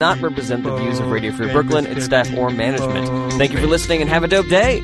not represent the views of Radio Free Brooklyn, its staff, or management. Thank you for listening and have a dope day.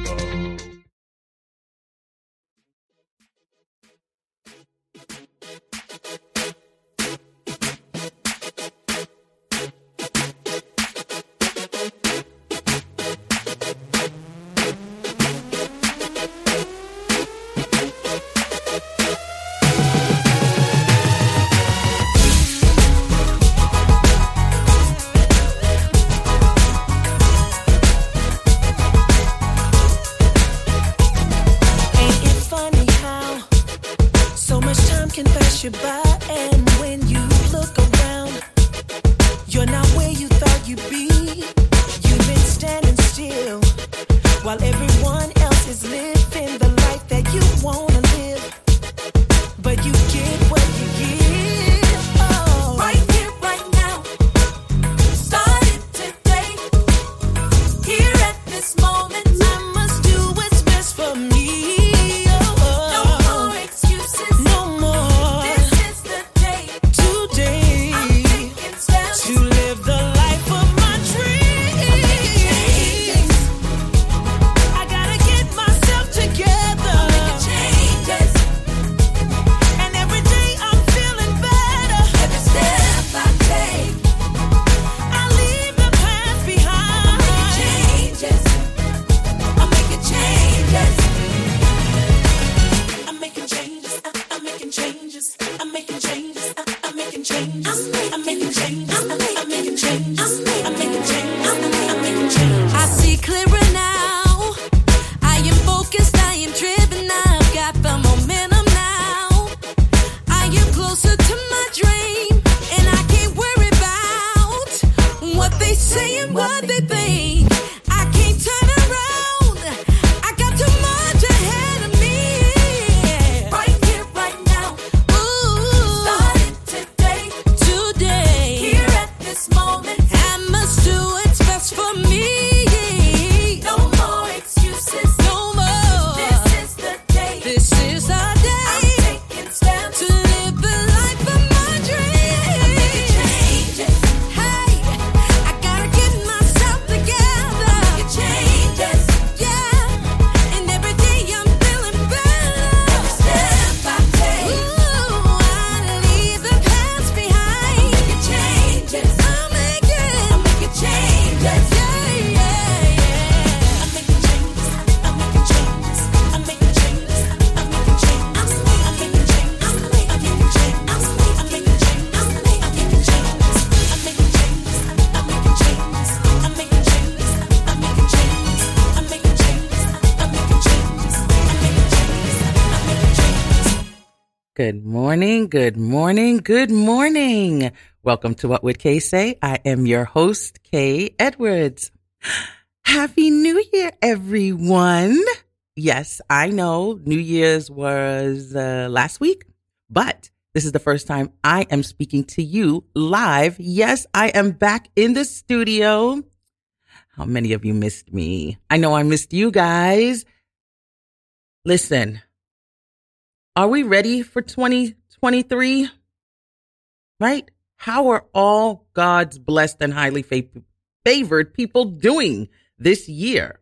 Good morning, good morning. Welcome to What Would Kay Say? I am your host, Kay Edwards. Happy New Year, everyone. Yes, I know New Year's was uh, last week, but this is the first time I am speaking to you live. Yes, I am back in the studio. How many of you missed me? I know I missed you guys. Listen, are we ready for 2023? Right? How are all God's blessed and highly fa- favored people doing this year?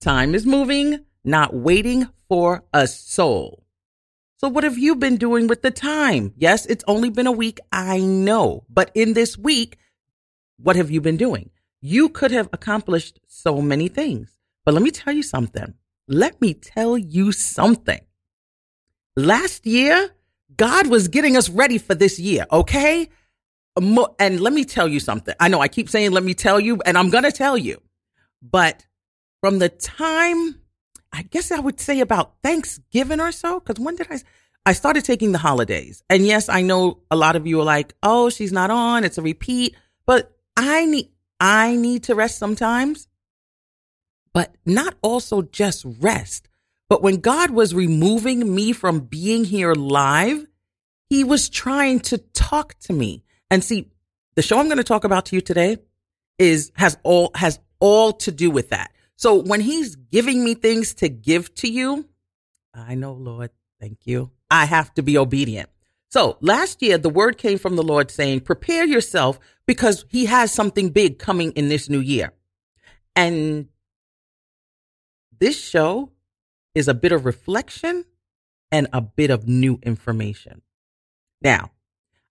Time is moving, not waiting for a soul. So, what have you been doing with the time? Yes, it's only been a week, I know. But in this week, what have you been doing? You could have accomplished so many things. But let me tell you something. Let me tell you something. Last year, God was getting us ready for this year, okay? And let me tell you something. I know I keep saying, let me tell you, and I'm going to tell you. But from the time, I guess I would say about Thanksgiving or so, because when did I? I started taking the holidays. And yes, I know a lot of you are like, oh, she's not on. It's a repeat. But I need, I need to rest sometimes, but not also just rest. But when God was removing me from being here live, he was trying to talk to me. And see, the show I'm going to talk about to you today is, has all, has all to do with that. So when he's giving me things to give to you, I know, Lord, thank you. I have to be obedient. So last year, the word came from the Lord saying, prepare yourself because he has something big coming in this new year. And this show is a bit of reflection and a bit of new information. Now,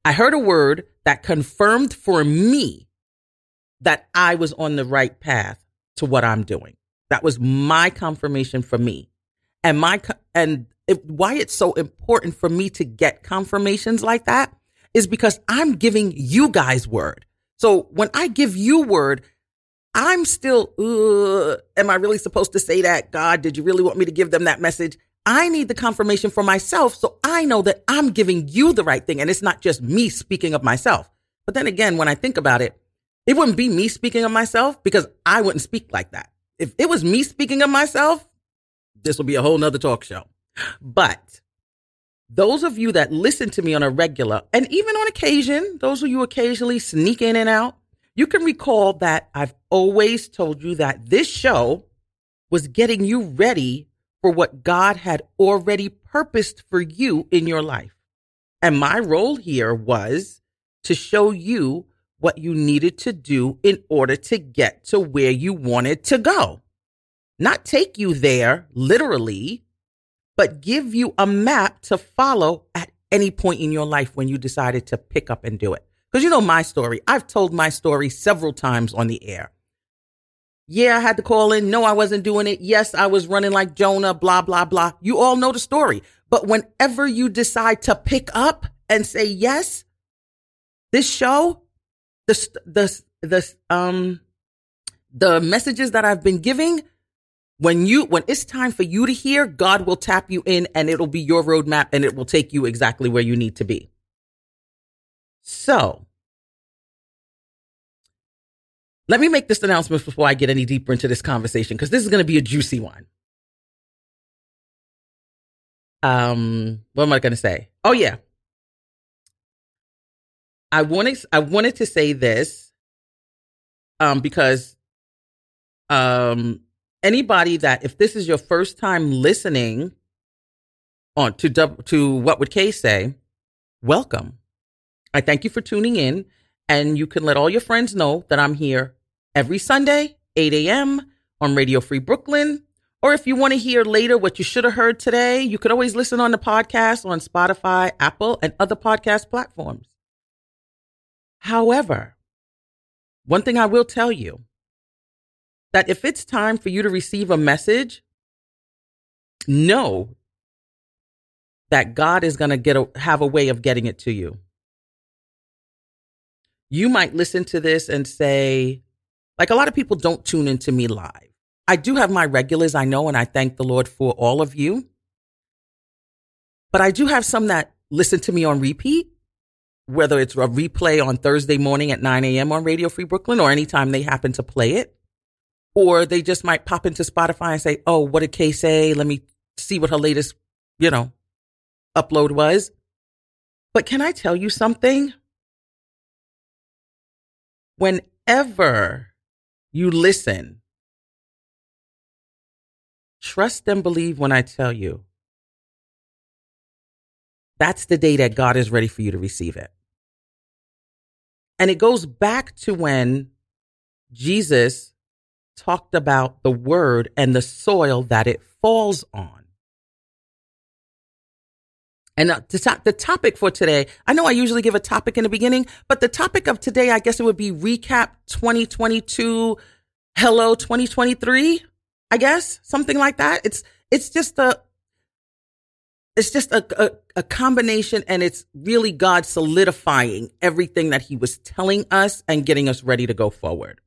I heard a word that confirmed for me that I was on the right path to what I'm doing. That was my confirmation for me. And my, and it, why it's so important for me to get confirmations like that is because I'm giving you guys word. So when I give you word, I'm still, uh, am I really supposed to say that? God, did you really want me to give them that message? I need the confirmation for myself so I know that I'm giving you the right thing and it's not just me speaking of myself. But then again, when I think about it, it wouldn't be me speaking of myself because I wouldn't speak like that. If it was me speaking of myself, this would be a whole nother talk show. But those of you that listen to me on a regular and even on occasion, those of you occasionally sneak in and out, you can recall that I've always told you that this show was getting you ready for what God had already purposed for you in your life. And my role here was to show you what you needed to do in order to get to where you wanted to go. Not take you there literally, but give you a map to follow at any point in your life when you decided to pick up and do it. Because you know my story. I've told my story several times on the air. Yeah, I had to call in. No, I wasn't doing it. Yes, I was running like Jonah, blah, blah, blah. You all know the story. But whenever you decide to pick up and say yes, this show, the, the, the, um, the messages that I've been giving, when you, when it's time for you to hear, God will tap you in and it'll be your roadmap and it will take you exactly where you need to be. So let me make this announcement before I get any deeper into this conversation because this is going to be a juicy one. Um, what am I going to say? Oh yeah, I wanted I wanted to say this, um, because, um, anybody that if this is your first time listening on to to what would Kay say, welcome. I thank you for tuning in, and you can let all your friends know that I'm here every Sunday, 8 a.m. on Radio Free Brooklyn. Or if you want to hear later what you should have heard today, you could always listen on the podcast on Spotify, Apple, and other podcast platforms. However, one thing I will tell you that if it's time for you to receive a message, know that God is going to get a, have a way of getting it to you. You might listen to this and say, like a lot of people don't tune into me live. I do have my regulars, I know, and I thank the Lord for all of you. But I do have some that listen to me on repeat, whether it's a replay on Thursday morning at 9 a.m. on Radio Free Brooklyn or anytime they happen to play it. Or they just might pop into Spotify and say, Oh, what did Kay say? Let me see what her latest, you know, upload was. But can I tell you something? Whenever you listen. Trust and believe when I tell you. That's the day that God is ready for you to receive it. And it goes back to when Jesus talked about the word and the soil that it falls on. And uh, the, the topic for today, I know I usually give a topic in the beginning, but the topic of today, I guess it would be recap 2022, hello 2023, I guess, something like that. It's, it's just a, it's just a, a, a combination and it's really God solidifying everything that he was telling us and getting us ready to go forward.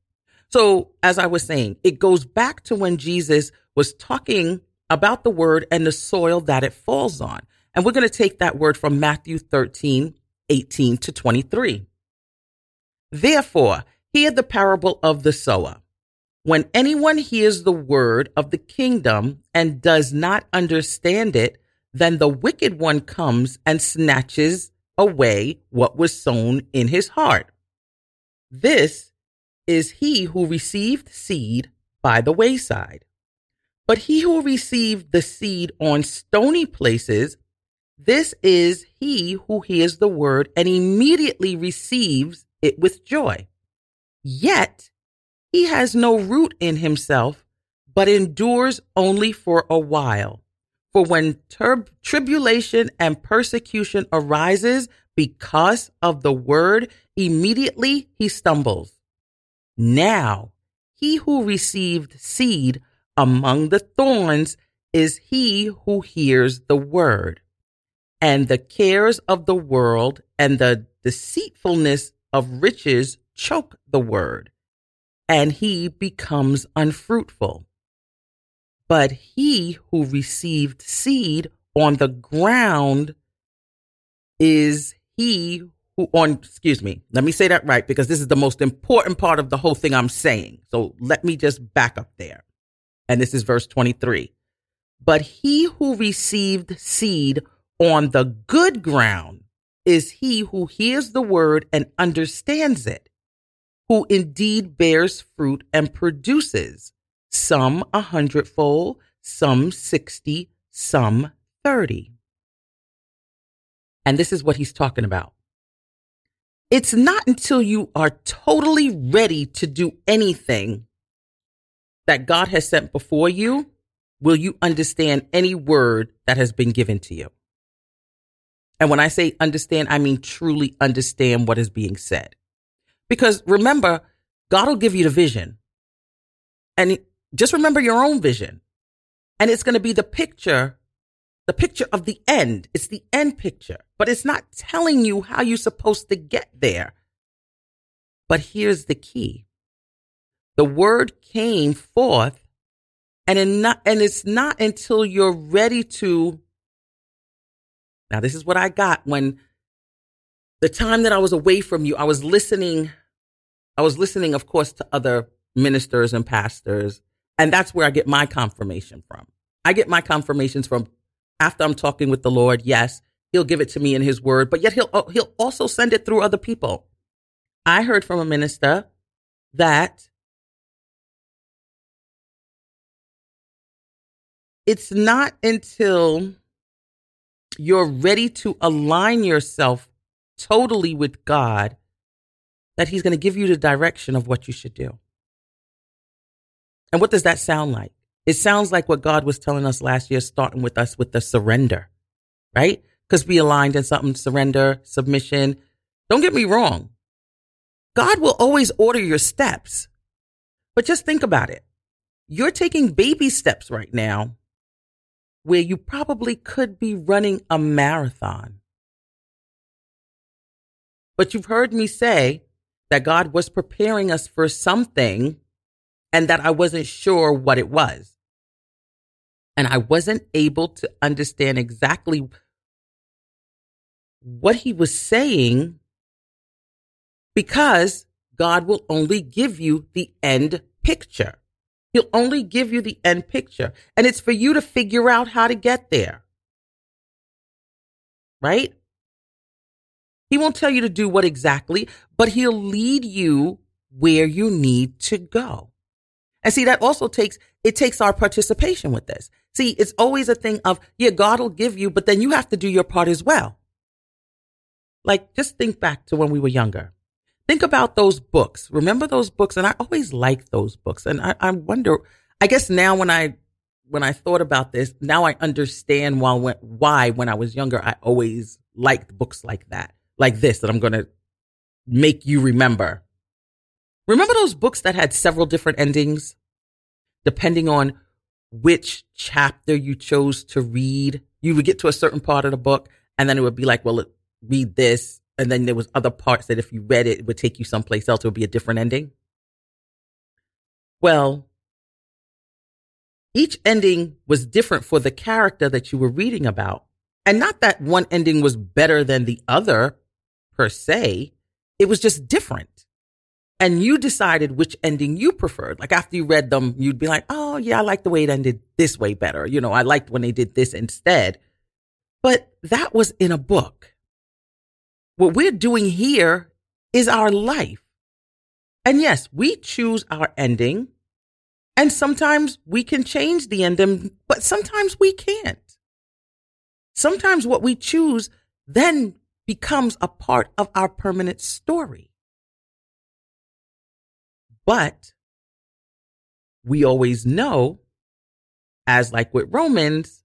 So as I was saying, it goes back to when Jesus was talking about the word and the soil that it falls on. And we're going to take that word from Matthew 13, 18 to 23. Therefore, hear the parable of the sower. When anyone hears the word of the kingdom and does not understand it, then the wicked one comes and snatches away what was sown in his heart. This is he who received seed by the wayside. But he who received the seed on stony places This is he who hears the word and immediately receives it with joy. Yet he has no root in himself, but endures only for a while. For when tur- tribulation and persecution arises because of the word, immediately he stumbles. Now, he who received seed among the thorns is he who hears the word. And the cares of the world and the deceitfulness of riches choke the word, and he becomes unfruitful. But he who received seed on the ground is he who on excuse me let me say that right because this is the most important part of the whole thing i'm saying. So let me just back up there. And this is verse 23 but he who received seed on the good ground is he who hears the word and understands it who indeed bears fruit and produces some a hundredfold some 60 some 30 and this is what he's talking about it's not until you are totally ready to do anything that God has sent before you will you understand any word that has been given to you. And when I say understand, I mean truly understand what is being said. Because remember, God will give you the vision. And just remember your own vision. And it's going to be the picture the picture of the end. It's the end picture, but it's not telling you how you're supposed to get there. But here's the key. The word came forth and not, and it's not until you're ready to. Now, this is what I got when the time that I was away from you, I was listening. I was listening, of course, to other ministers and pastors. And that's where I get my confirmation from. I get my confirmations from after I'm talking with the Lord, yes, he'll give it to me in his word, but yet he'll he'll also send it through other people. I heard from a minister that it's not until you're ready to align yourself totally with God that he's going to give you the direction of what you should do. And what does that sound like? It sounds like what God was telling us last year, starting with us with the surrender, right? Because we aligned in something, surrender, submission. Don't get me wrong. God will always order your steps. But just think about it. You're taking baby steps right now where you probably could be running a marathon. But you've heard me say that God was preparing us for something and that I wasn't sure what it was and I wasn't able to understand exactly what he was saying because God will only give you the end picture. He'll only give you the end picture. And it's for you to figure out how to get there. Right? He won't tell you to do what exactly, but he'll lead you where you need to go. And see, that also takes, it takes our participation with this. See, it's always a thing of, yeah, God will give you, but then you have to do your part as well. Like, just think back to when we were younger. Think about those books. Remember those books? And I always liked those books. And I, I wonder, I guess now when I, when I thought about this, now I understand why, why when I was younger, I always liked books like that, like this, that I'm going to make you remember. Remember those books that had several different endings? Depending on which chapter you chose to read. You would get to a certain part of the book and then it would be like, well, read this. And then there was other parts that if you read it, it would take you someplace else. It would be a different ending. Well, each ending was different for the character that you were reading about. And not that one ending was better than the other per se. It was just different and you decided which ending you preferred. Like after you read them, you'd be like, oh, yeah, I like the way it ended this way better. You know, I liked when they did this instead. But that was in a book. What we're doing here is our life. And yes, we choose our ending. And sometimes we can change the ending, but sometimes we can't. sometimes what we choose then becomes a part of our permanent story. But we always know, as like with Romans,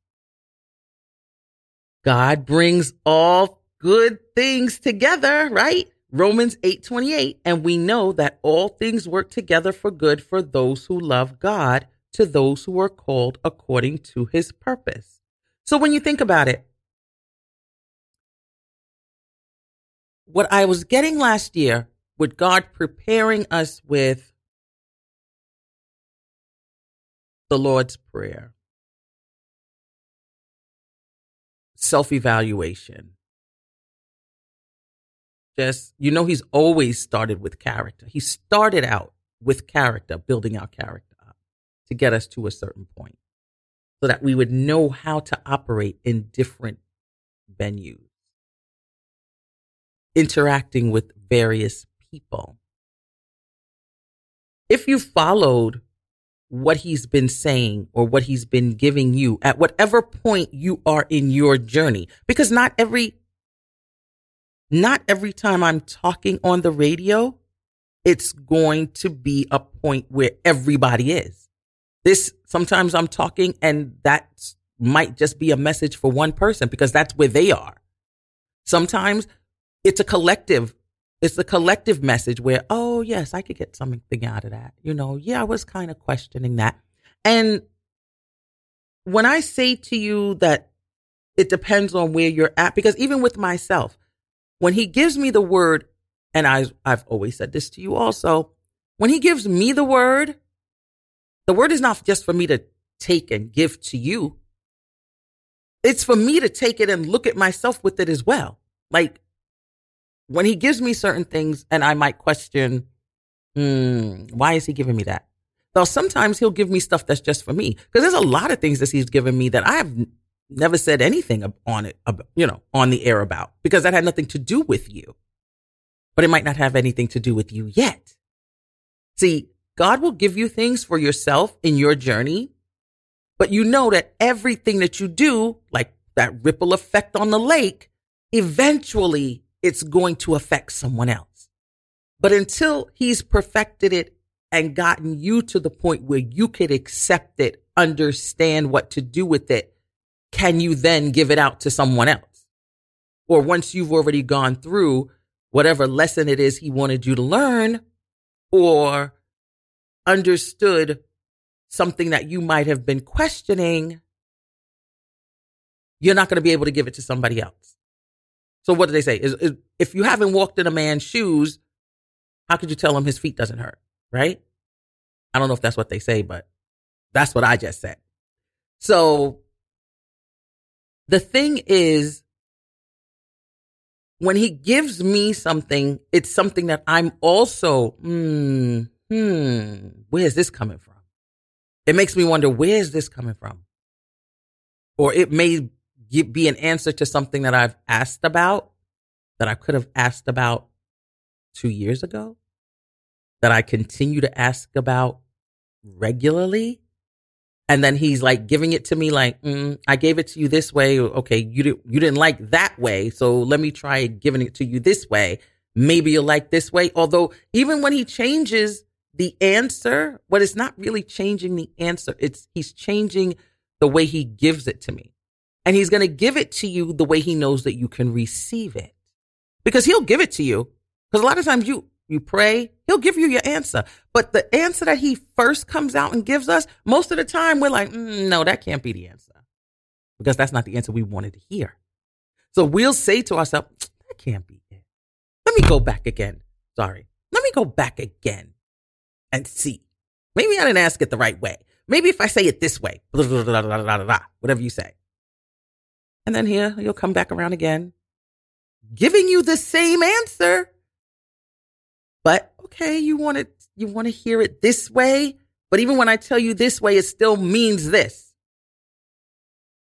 God brings all good things together, right? Romans 8:28 and we know that all things work together for good for those who love God to those who are called according to his purpose. So when you think about it what I was getting last year with God preparing us with the Lord's prayer self-evaluation just, you know, he's always started with character. He started out with character, building our character to get us to a certain point so that we would know how to operate in different venues, interacting with various people. If you followed what he's been saying or what he's been giving you at whatever point you are in your journey, because not every not every time I'm talking on the radio, it's going to be a point where everybody is. This sometimes I'm talking and that might just be a message for one person because that's where they are. Sometimes it's a collective it's a collective message where, oh, yes, I could get something out of that. You know, yeah, I was kind of questioning that. And when I say to you that it depends on where you're at, because even with myself, when he gives me the word, and I, I've always said this to you also, when he gives me the word, the word is not just for me to take and give to you. It's for me to take it and look at myself with it as well. Like when he gives me certain things and I might question, hmm, why is he giving me that? Though sometimes he'll give me stuff that's just for me. Because there's a lot of things that he's given me that I have never said anything on it, you know, on the air about because that had nothing to do with you. But it might not have anything to do with you yet. See, God will give you things for yourself in your journey, but you know that everything that you do, like that ripple effect on the lake, eventually it's going to affect someone else. But until he's perfected it and gotten you to the point where you could accept it, understand what to do with it, can you then give it out to someone else? Or once you've already gone through whatever lesson it is he wanted you to learn or understood something that you might have been questioning, you're not going to be able to give it to somebody else. So what do they say? Is, is, if you haven't walked in a man's shoes, how could you tell him his feet doesn't hurt? Right? I don't know if that's what they say, but that's what I just said. So the thing is, when he gives me something, it's something that I'm also, hmm, hmm, where's this coming from? It makes me wonder, where's this coming from? Or it may be an answer to something that I've asked about that I could have asked about two years ago, that I continue to ask about regularly and then he's like giving it to me like mm, i gave it to you this way. Okay you didn't you didn't like that way. So let me try giving it to you this way. Maybe you'll like this way. Although even when he changes the answer what it's not really changing the answer. It's he's changing the way he gives it to me. And he's going to give it to you the way he knows that you can receive it. Because he'll give it to you. Because a lot of times you you pray, he'll give you your answer. But the answer that he first comes out and gives us, most of the time we're like, mm, no, that can't be the answer because that's not the answer we wanted to hear. So we'll say to ourselves, that can't be it. Let me go back again. Sorry. Let me go back again and see. Maybe I didn't ask it the right way. Maybe if I say it this way, blah, blah, blah, whatever you say. And then here you'll come back around again, giving you the same answer but okay, you want it, you want to hear it this way. But even when I tell you this way, it still means this.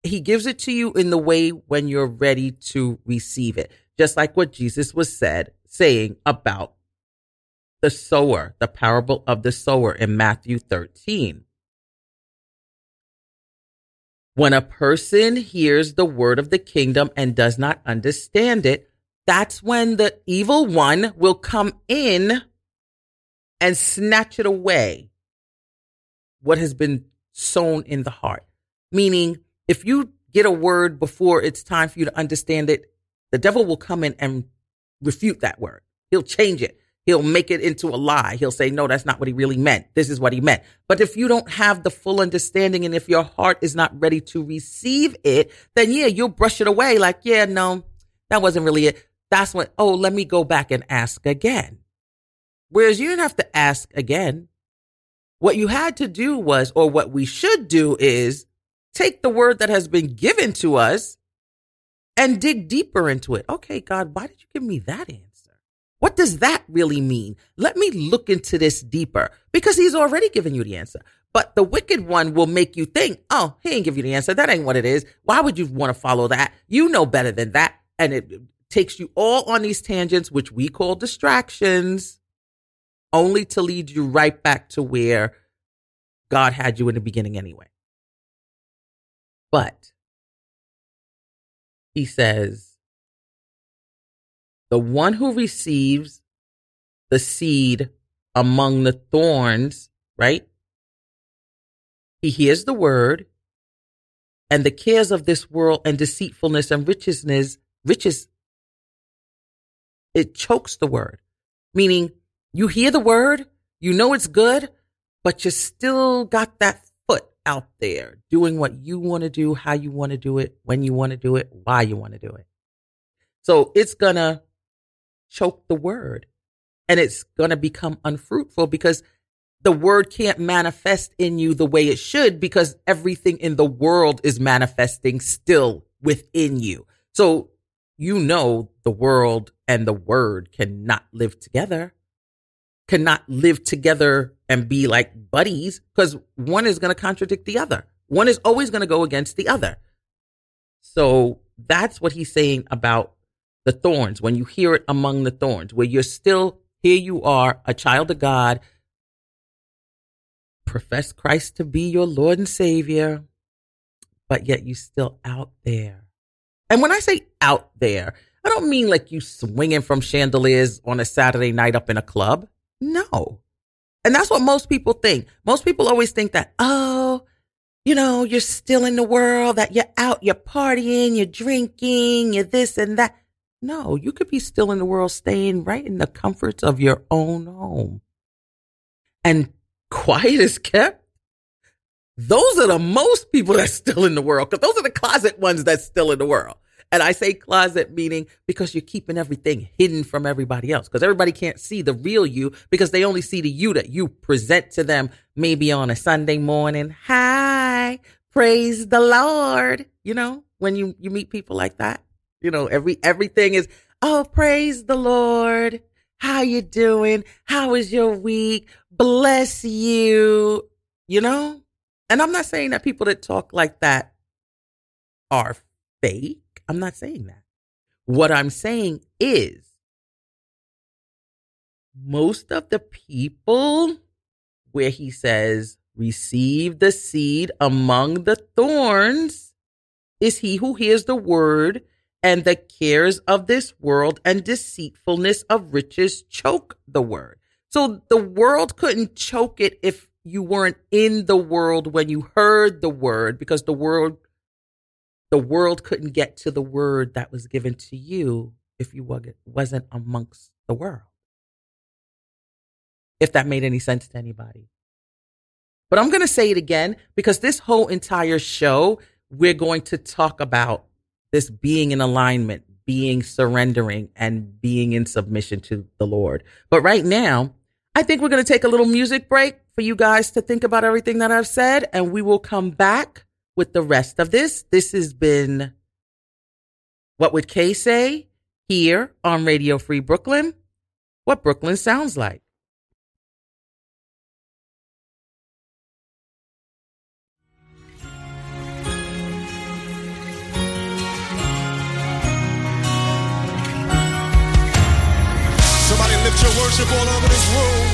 He gives it to you in the way when you're ready to receive it. Just like what Jesus was said, saying about the sower, the parable of the sower in Matthew 13. When a person hears the word of the kingdom and does not understand it, that's when the evil one will come in and snatch it away. What has been sown in the heart. Meaning, if you get a word before it's time for you to understand it, the devil will come in and refute that word. He'll change it. He'll make it into a lie. He'll say, no, that's not what he really meant. This is what he meant. But if you don't have the full understanding and if your heart is not ready to receive it, then yeah, you'll brush it away like, yeah, no, that wasn't really it. That's when, oh, let me go back and ask again. Whereas you didn't have to ask again. What you had to do was, or what we should do is take the word that has been given to us and dig deeper into it. Okay, God, why did you give me that answer? What does that really mean? Let me look into this deeper because he's already given you the answer. But the wicked one will make you think, oh, he ain't give you the answer. That ain't what it is. Why would you want to follow that? You know better than that. And it takes you all on these tangents, which we call distractions only to lead you right back to where God had you in the beginning anyway. But he says, the one who receives the seed among the thorns, right? He hears the word and the cares of this world and deceitfulness and richness, riches, it chokes the word, meaning you hear the word, you know it's good, but you still got that foot out there doing what you want to do, how you want to do it, when you want to do it, why you want to do it. So it's going to choke the word and it's going to become unfruitful because the word can't manifest in you the way it should because everything in the world is manifesting still within you. So you know the world and the word cannot live together cannot live together and be like buddies because one is going to contradict the other. One is always going to go against the other. So that's what he's saying about the thorns. When you hear it among the thorns, where you're still, here you are, a child of God, profess Christ to be your Lord and Savior, but yet you're still out there. And when I say out there, I don't mean like you swinging from chandeliers on a Saturday night up in a club. No. And that's what most people think. Most people always think that, oh, you know, you're still in the world, that you're out, you're partying, you're drinking, you're this and that. No, you could be still in the world, staying right in the comforts of your own home. And quiet is kept. Those are the most people that's still in the world because those are the closet ones that's still in the world. And I say closet meaning because you're keeping everything hidden from everybody else because everybody can't see the real you because they only see the you that you present to them maybe on a Sunday morning. Hi, praise the Lord. You know, when you, you meet people like that, you know, every, everything is, oh, praise the Lord. How you doing? How was your week? Bless you. You know? And I'm not saying that people that talk like that are fake. I'm not saying that. What I'm saying is most of the people where he says, receive the seed among the thorns is he who hears the word and the cares of this world and deceitfulness of riches choke the word. So the world couldn't choke it if you weren't in the world when you heard the word because the world the world couldn't get to the word that was given to you if you wasn't amongst the world. If that made any sense to anybody. But I'm going to say it again because this whole entire show, we're going to talk about this being in alignment, being surrendering, and being in submission to the Lord. But right now, I think we're going to take a little music break for you guys to think about everything that I've said, and we will come back with the rest of this. This has been What Would Kay Say here on Radio Free Brooklyn. What Brooklyn sounds like. Somebody lift your worship all over this room.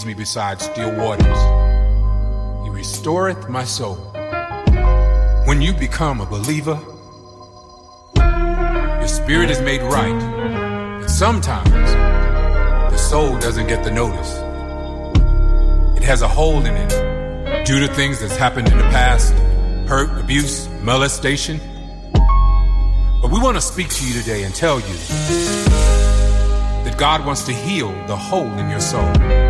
Leads me beside still waters. He restoreth my soul. When you become a believer, your spirit is made right. But sometimes the soul doesn't get the notice. It has a hole in it due to things that's happened in the past hurt, abuse, molestation. But we want to speak to you today and tell you that God wants to heal the hole in your soul.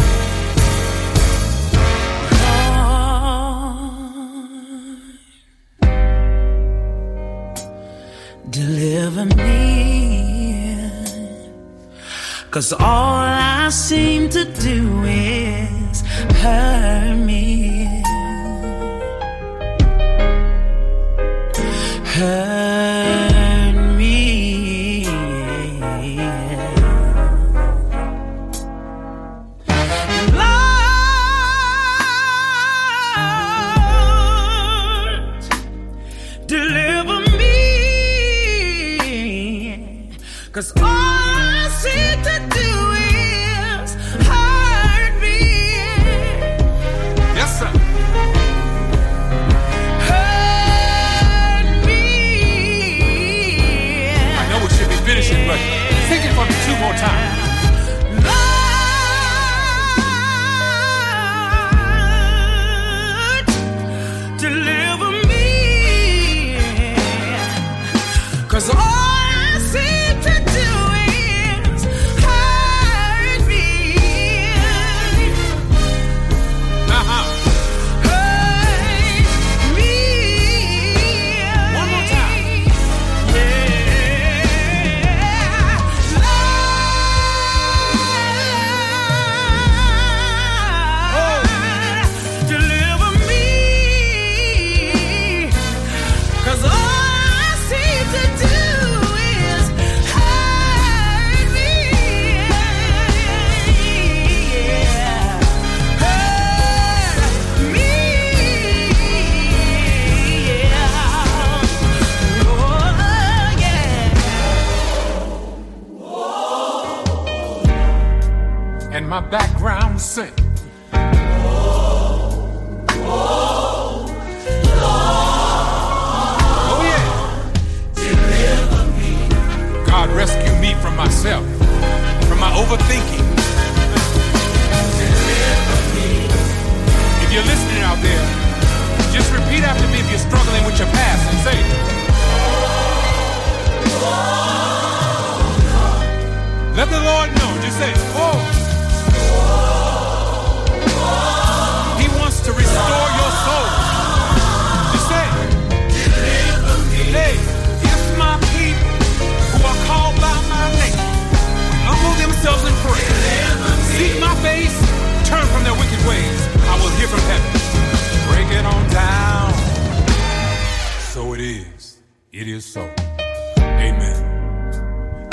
Deliver me. Cause all I seem to do is hurt me. Hurt Cause all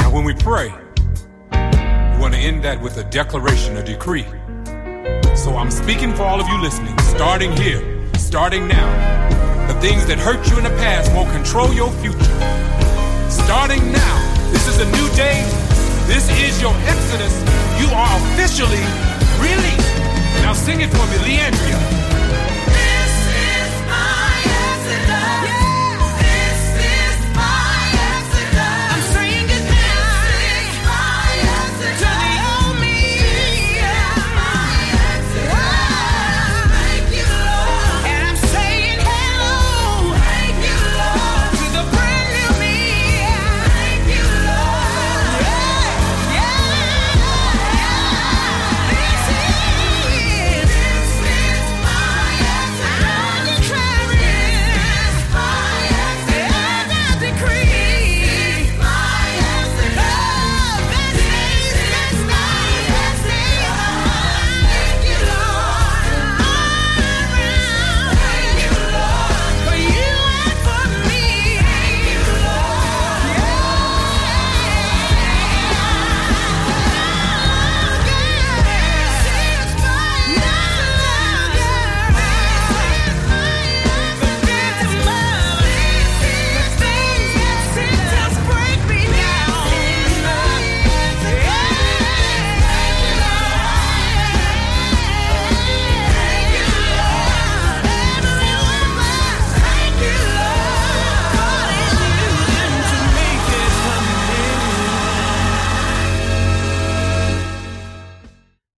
Now, when we pray, we want to end that with a declaration, a decree. So I'm speaking for all of you listening, starting here, starting now. The things that hurt you in the past won't control your future. Starting now, this is a new day. This is your exodus. You are officially released. Now sing it for me, Leandria.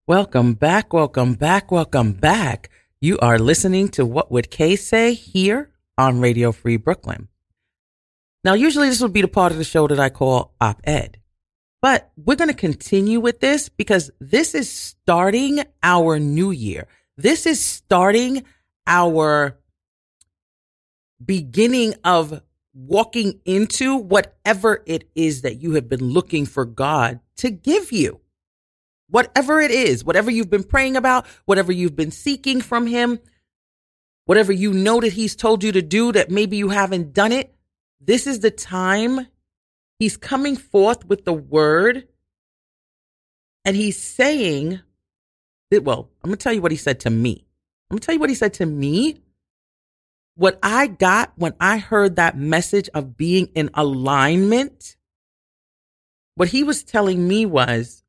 Welcome back, welcome back, welcome back. You are listening to What Would Kay Say here on Radio Free Brooklyn. Now, usually this would be the part of the show that I call op ed, but we're going to continue with this because this is starting our new year. This is starting our beginning of walking into whatever it is that you have been looking for God to give you. Whatever it is, whatever you've been praying about, whatever you've been seeking from Him, whatever you know that He's told you to do that maybe you haven't done it, this is the time He's coming forth with the word and He's saying, that, well, I'm going to tell you what He said to me. I'm going to tell you what He said to me what I got when I heard that message of being in alignment, what he was telling me was,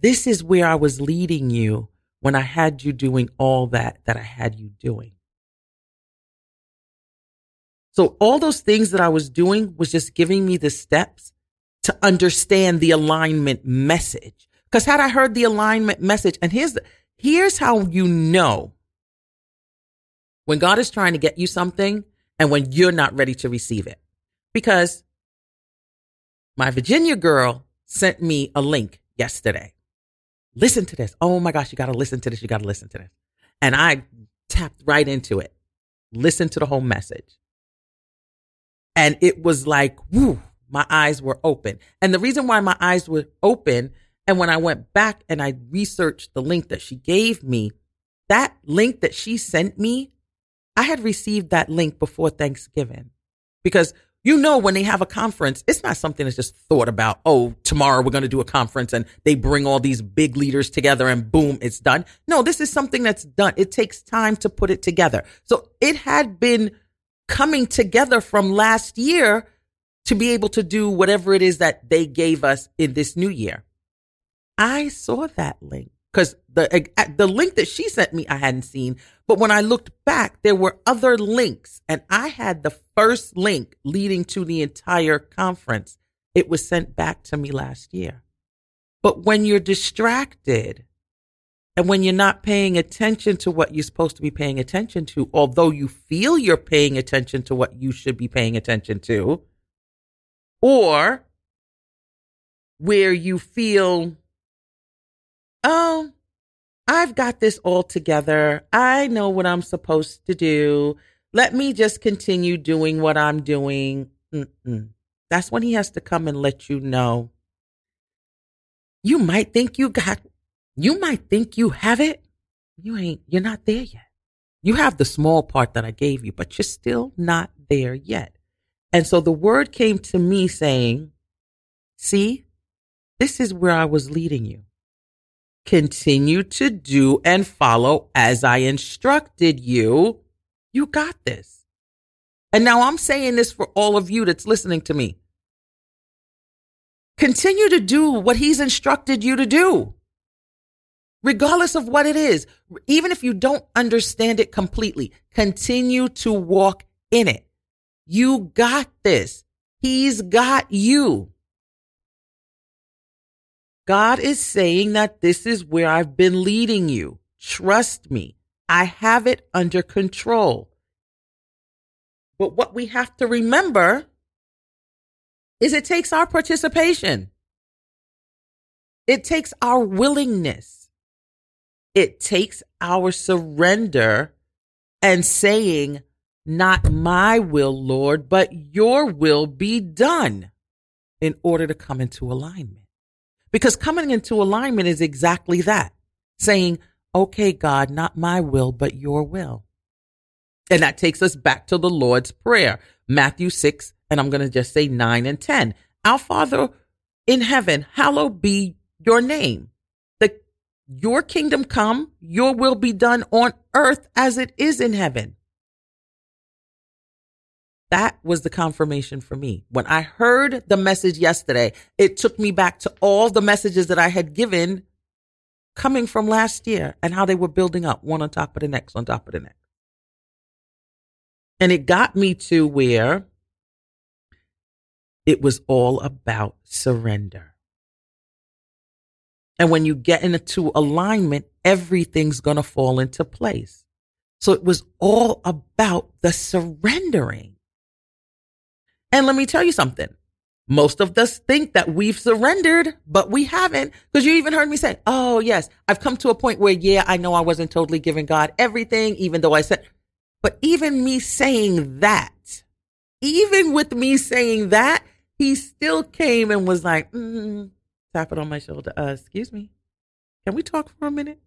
this is where I was leading you when I had you doing all that that I had you doing. So all those things that I was doing was just giving me the steps to understand the alignment message. Because had I heard the alignment message, and here's here's how you know when God is trying to get you something and when you're not ready to receive it. Because my Virginia girl sent me a link yesterday. Listen to this. Oh my gosh, you got to listen to this. You got to listen to this. And I tapped right into it. Listen to the whole message. And it was like, whoo, my eyes were open. And the reason why my eyes were open, and when I went back and I researched the link that she gave me, that link that she sent me I had received that link before Thanksgiving because you know, when they have a conference, it's not something that's just thought about. Oh, tomorrow we're going to do a conference and they bring all these big leaders together and boom, it's done. No, this is something that's done. It takes time to put it together. So it had been coming together from last year to be able to do whatever it is that they gave us in this new year. I saw that link because the the link that she sent me I hadn't seen, but when I looked back, there were other links, and I had the first link leading to the entire conference. It was sent back to me last year. But when you're distracted and when you're not paying attention to what you're supposed to be paying attention to, although you feel you're paying attention to what you should be paying attention to, or where you feel oh, I've got this all together. I know what I'm supposed to do. Let me just continue doing what I'm doing. Mm-mm. That's when he has to come and let you know. You might think you got, you might think you have it. You ain't, you're not there yet. You have the small part that I gave you, but you're still not there yet. And so the word came to me saying, see, this is where I was leading you continue to do and follow as I instructed you. You got this. And now I'm saying this for all of you that's listening to me. Continue to do what he's instructed you to do, regardless of what it is. Even if you don't understand it completely, continue to walk in it. You got this. He's got you. God is saying that this is where I've been leading you. Trust me. I have it under control. But what we have to remember is it takes our participation. It takes our willingness. It takes our surrender and saying, not my will, Lord, but your will be done in order to come into alignment. Because coming into alignment is exactly that saying, okay, God, not my will, but your will. And that takes us back to the Lord's Prayer, Matthew 6, and I'm going to just say 9 and 10. Our Father in heaven, hallowed be your name. The, your kingdom come, your will be done on earth as it is in heaven that was the confirmation for me. When I heard the message yesterday, it took me back to all the messages that I had given coming from last year and how they were building up one on top of the next, on top of the next. And it got me to where it was all about surrender. And when you get into alignment, everything's going to fall into place. So it was all about the surrendering. And let me tell you something. Most of us think that we've surrendered, but we haven't. Because you even heard me say, Oh, yes, I've come to a point where, yeah, I know I wasn't totally giving God everything, even though I said, but even me saying that, even with me saying that, he still came and was like, mm, tap it on my shoulder. Uh, excuse me. Can we talk for a minute?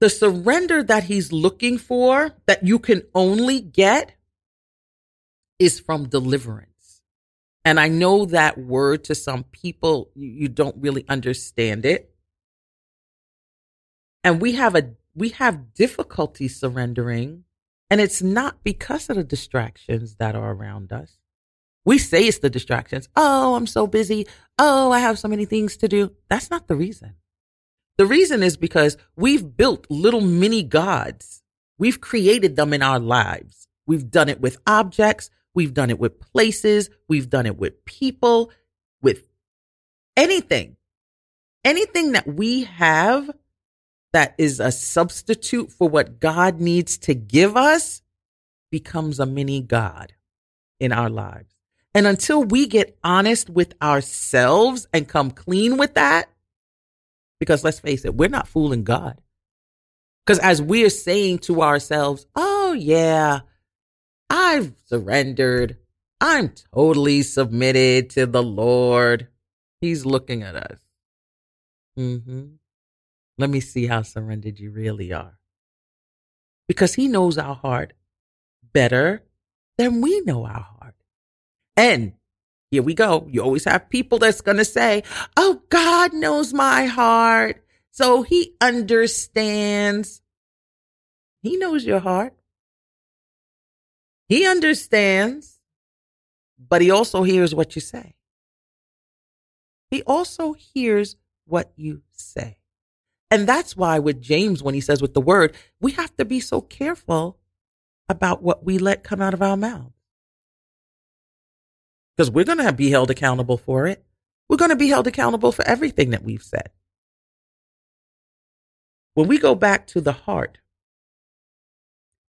The surrender that he's looking for, that you can only get, is from deliverance. And I know that word to some people, you, don't really understand it. And we have a, we have difficulty surrendering and it's not because of the distractions that are around us. We say it's the distractions. Oh, I'm so busy. Oh, I have so many things to do. That's not the reason. The reason is because we've built little mini gods. We've created them in our lives. We've done it with objects. We've done it with places. We've done it with people, with anything. Anything that we have that is a substitute for what God needs to give us becomes a mini God in our lives. And until we get honest with ourselves and come clean with that, because let's face it, we're not fooling God. Because as we're saying to ourselves, oh, yeah, I've surrendered. I'm totally submitted to the Lord. He's looking at us. Mm-hmm. Let me see how surrendered you really are. Because he knows our heart better than we know our heart. And here we go. You always have people that's going to say, Oh, God knows my heart. So he understands. He knows your heart. He understands, but he also hears what you say. He also hears what you say. And that's why with James, when he says with the word, we have to be so careful about what we let come out of our mouth. Because we're going to be held accountable for it. We're going to be held accountable for everything that we've said. When we go back to the heart,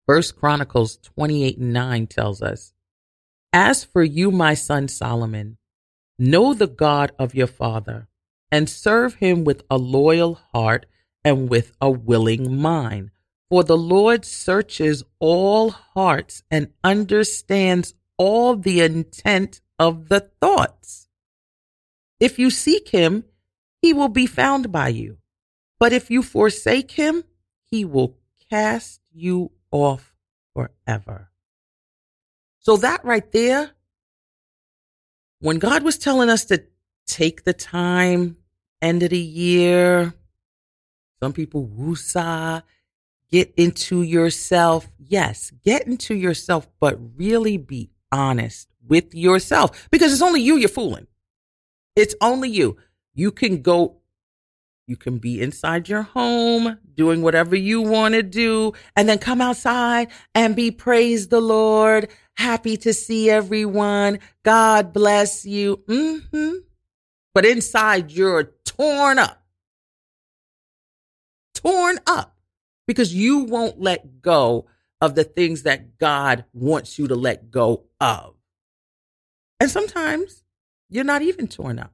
First Chronicles 28 and 9 tells us, As for you, my son Solomon, know the God of your father and serve him with a loyal heart and with a willing mind. For the Lord searches all hearts and understands all the intent of the thoughts. If you seek him, he will be found by you. But if you forsake him, he will cast you off forever. So that right there, when God was telling us to take the time, end of the year, some people woosah, get into yourself. Yes, get into yourself, but really be honest with yourself because it's only you you're fooling. It's only you. You can go, you can be inside your home doing whatever you want to do and then come outside and be praise the Lord. Happy to see everyone. God bless you. Mm-hmm. But inside you're torn up torn up because you won't let go of the things that God wants you to let go of. And sometimes you're not even torn up.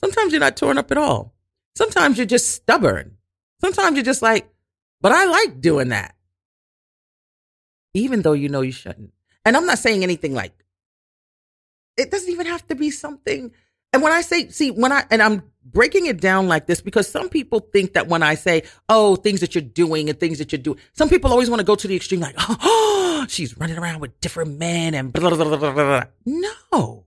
Sometimes you're not torn up at all. Sometimes you're just stubborn. Sometimes you're just like, but I like doing that. Even though you know you shouldn't. And I'm not saying anything like, it doesn't even have to be something. And when I say, see, when I, and I'm breaking it down like this because some people think that when I say, oh, things that you're doing and things that you're doing, some people always want to go to the extreme, like, oh, she's running around with different men and blah, blah, blah, blah, blah. No,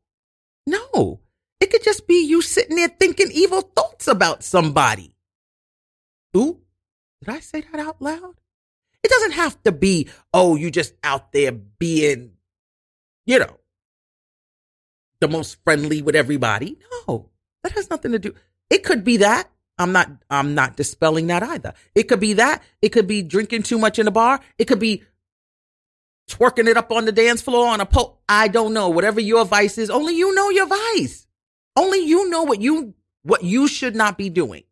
no. It could just be you sitting there thinking evil thoughts about somebody. Ooh, did I say that out loud? It doesn't have to be, oh, you just out there being, you know, the most friendly with everybody. No, that has nothing to do. It could be that. I'm not I'm not dispelling that either. It could be that. It could be drinking too much in a bar. It could be twerking it up on the dance floor on a pole. I don't know. Whatever your vice is, only you know your vice. Only you know what you what you should not be doing.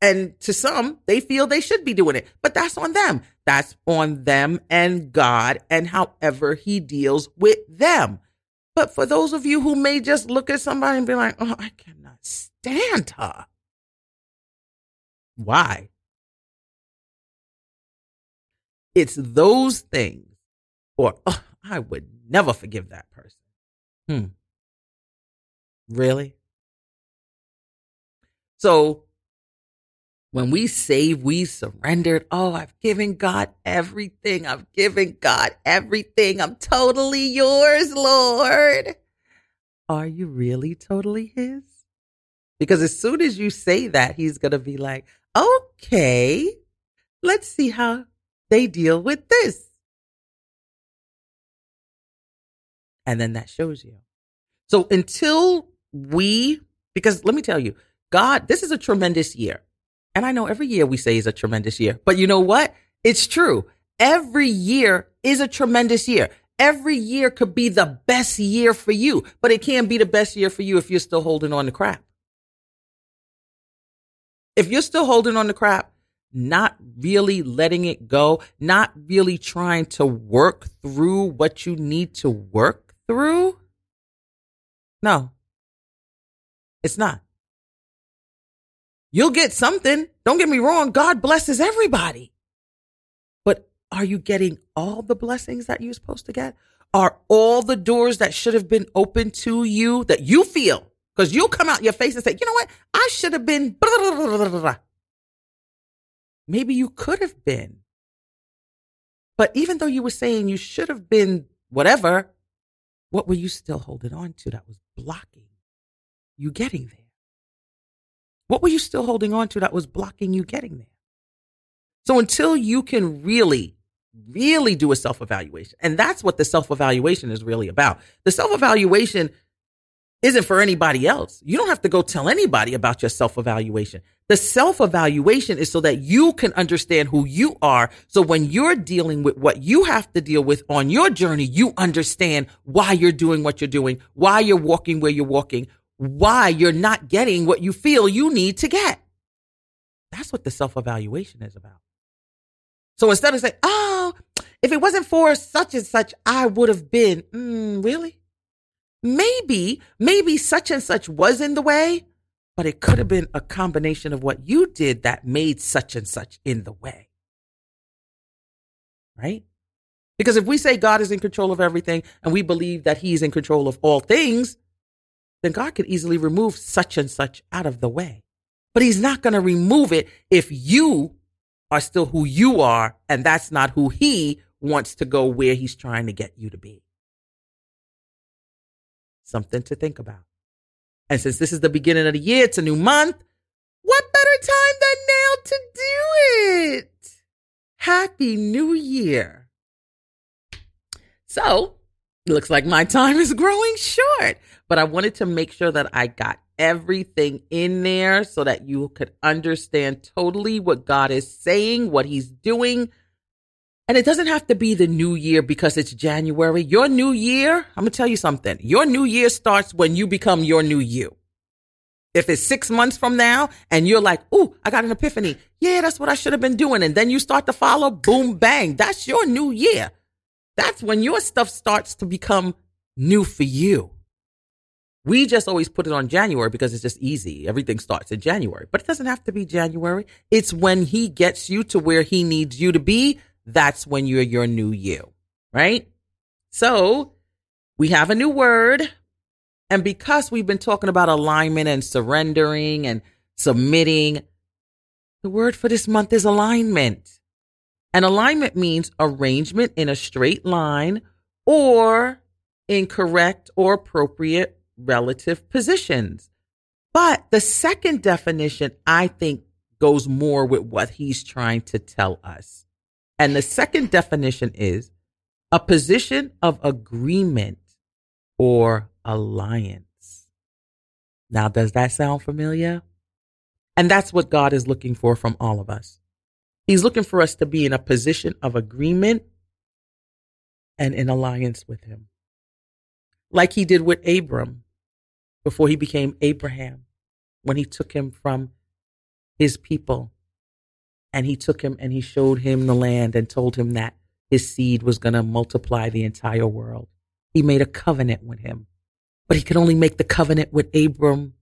And to some, they feel they should be doing it, but that's on them. That's on them and God and however he deals with them. But for those of you who may just look at somebody and be like, oh, I cannot stand her. Why? It's those things, or oh, I would never forgive that person. Hmm. Really? So when we save, we surrendered. Oh, I've given God everything. I've given God everything. I'm totally yours, Lord. Are you really totally His? Because as soon as you say that, He's going to be like, okay, let's see how they deal with this. And then that shows you. So until we, because let me tell you, God, this is a tremendous year. And I know every year we say is a tremendous year, but you know what? It's true. Every year is a tremendous year. Every year could be the best year for you, but it can't be the best year for you if you're still holding on to crap. If you're still holding on to crap, not really letting it go, not really trying to work through what you need to work through, no, it's not. You'll get something. Don't get me wrong. God blesses everybody. But are you getting all the blessings that you're supposed to get? Are all the doors that should have been open to you that you feel? Because you'll come out your face and say, you know what? I should have been. Maybe you could have been. But even though you were saying you should have been whatever, what were you still holding on to that was blocking you getting there? What were you still holding on to that was blocking you getting there? So until you can really, really do a self evaluation, and that's what the self evaluation is really about. The self evaluation isn't for anybody else. You don't have to go tell anybody about your self evaluation. The self evaluation is so that you can understand who you are. So when you're dealing with what you have to deal with on your journey, you understand why you're doing what you're doing, why you're walking where you're walking, why you're not getting what you feel you need to get. That's what the self evaluation is about. So instead of saying, oh, if it wasn't for such and such, I would have been, mm, really? Maybe, maybe such and such was in the way, but it could have been a combination of what you did that made such and such in the way. Right? Because if we say God is in control of everything and we believe that he's in control of all things, then God could easily remove such and such out of the way. But he's not going to remove it if you are still who you are and that's not who he wants to go where he's trying to get you to be. Something to think about. And since this is the beginning of the year, it's a new month. What better time than now to do it? Happy New Year. So, looks like my time is growing short but I wanted to make sure that I got everything in there so that you could understand totally what God is saying, what He's doing. And it doesn't have to be the new year because it's January. Your new year, I'm going to tell you something. Your new year starts when you become your new you. If it's six months from now and you're like, ooh, I got an epiphany. Yeah, that's what I should have been doing. And then you start to follow, boom, bang. That's your new year. That's when your stuff starts to become new for you. We just always put it on January because it's just easy. Everything starts in January, but it doesn't have to be January. It's when he gets you to where he needs you to be. That's when you're your new you, right? So we have a new word. And because we've been talking about alignment and surrendering and submitting, the word for this month is alignment. And alignment means arrangement in a straight line or in correct or appropriate relative positions. But the second definition, I think, goes more with what he's trying to tell us. And the second definition is a position of agreement or alliance. Now, does that sound familiar? And that's what God is looking for from all of us. He's looking for us to be in a position of agreement and in alliance with him. Like he did with Abram before he became Abraham, when he took him from his people and he took him and he showed him the land and told him that his seed was going to multiply the entire world. He made a covenant with him, but he could only make the covenant with Abram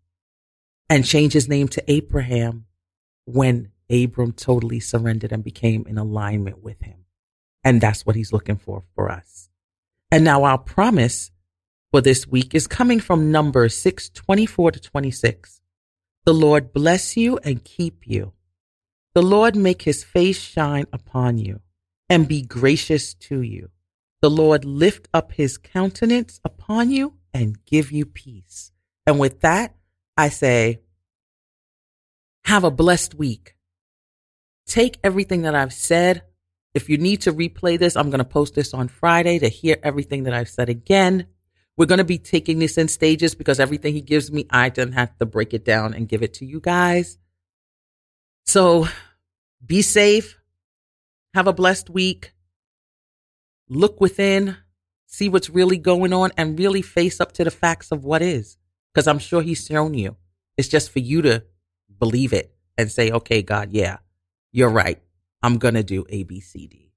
and change his name to Abraham when Abram totally surrendered and became in alignment with him. And that's what he's looking for for us. And now our promise for this week is coming from Numbers 6 24 to 26. The Lord bless you and keep you. The Lord make his face shine upon you and be gracious to you. The Lord lift up his countenance upon you and give you peace. And with that, I say, have a blessed week. Take everything that I've said. If you need to replay this, I'm going to post this on Friday to hear everything that I've said again. We're going to be taking this in stages because everything he gives me, I then have to break it down and give it to you guys. So be safe. Have a blessed week. Look within, see what's really going on, and really face up to the facts of what is. Because I'm sure he's shown you. It's just for you to believe it and say, okay, God, yeah, you're right. I'm going to do A, B, C, D.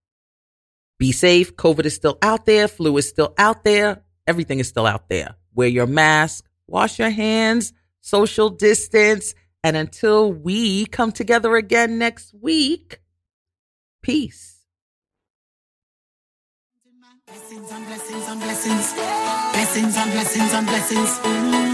Be safe. COVID is still out there. Flu is still out there. Everything is still out there. Wear your mask, wash your hands, social distance. And until we come together again next week, peace. Blessings on blessings on blessings. Blessings on blessings on blessings.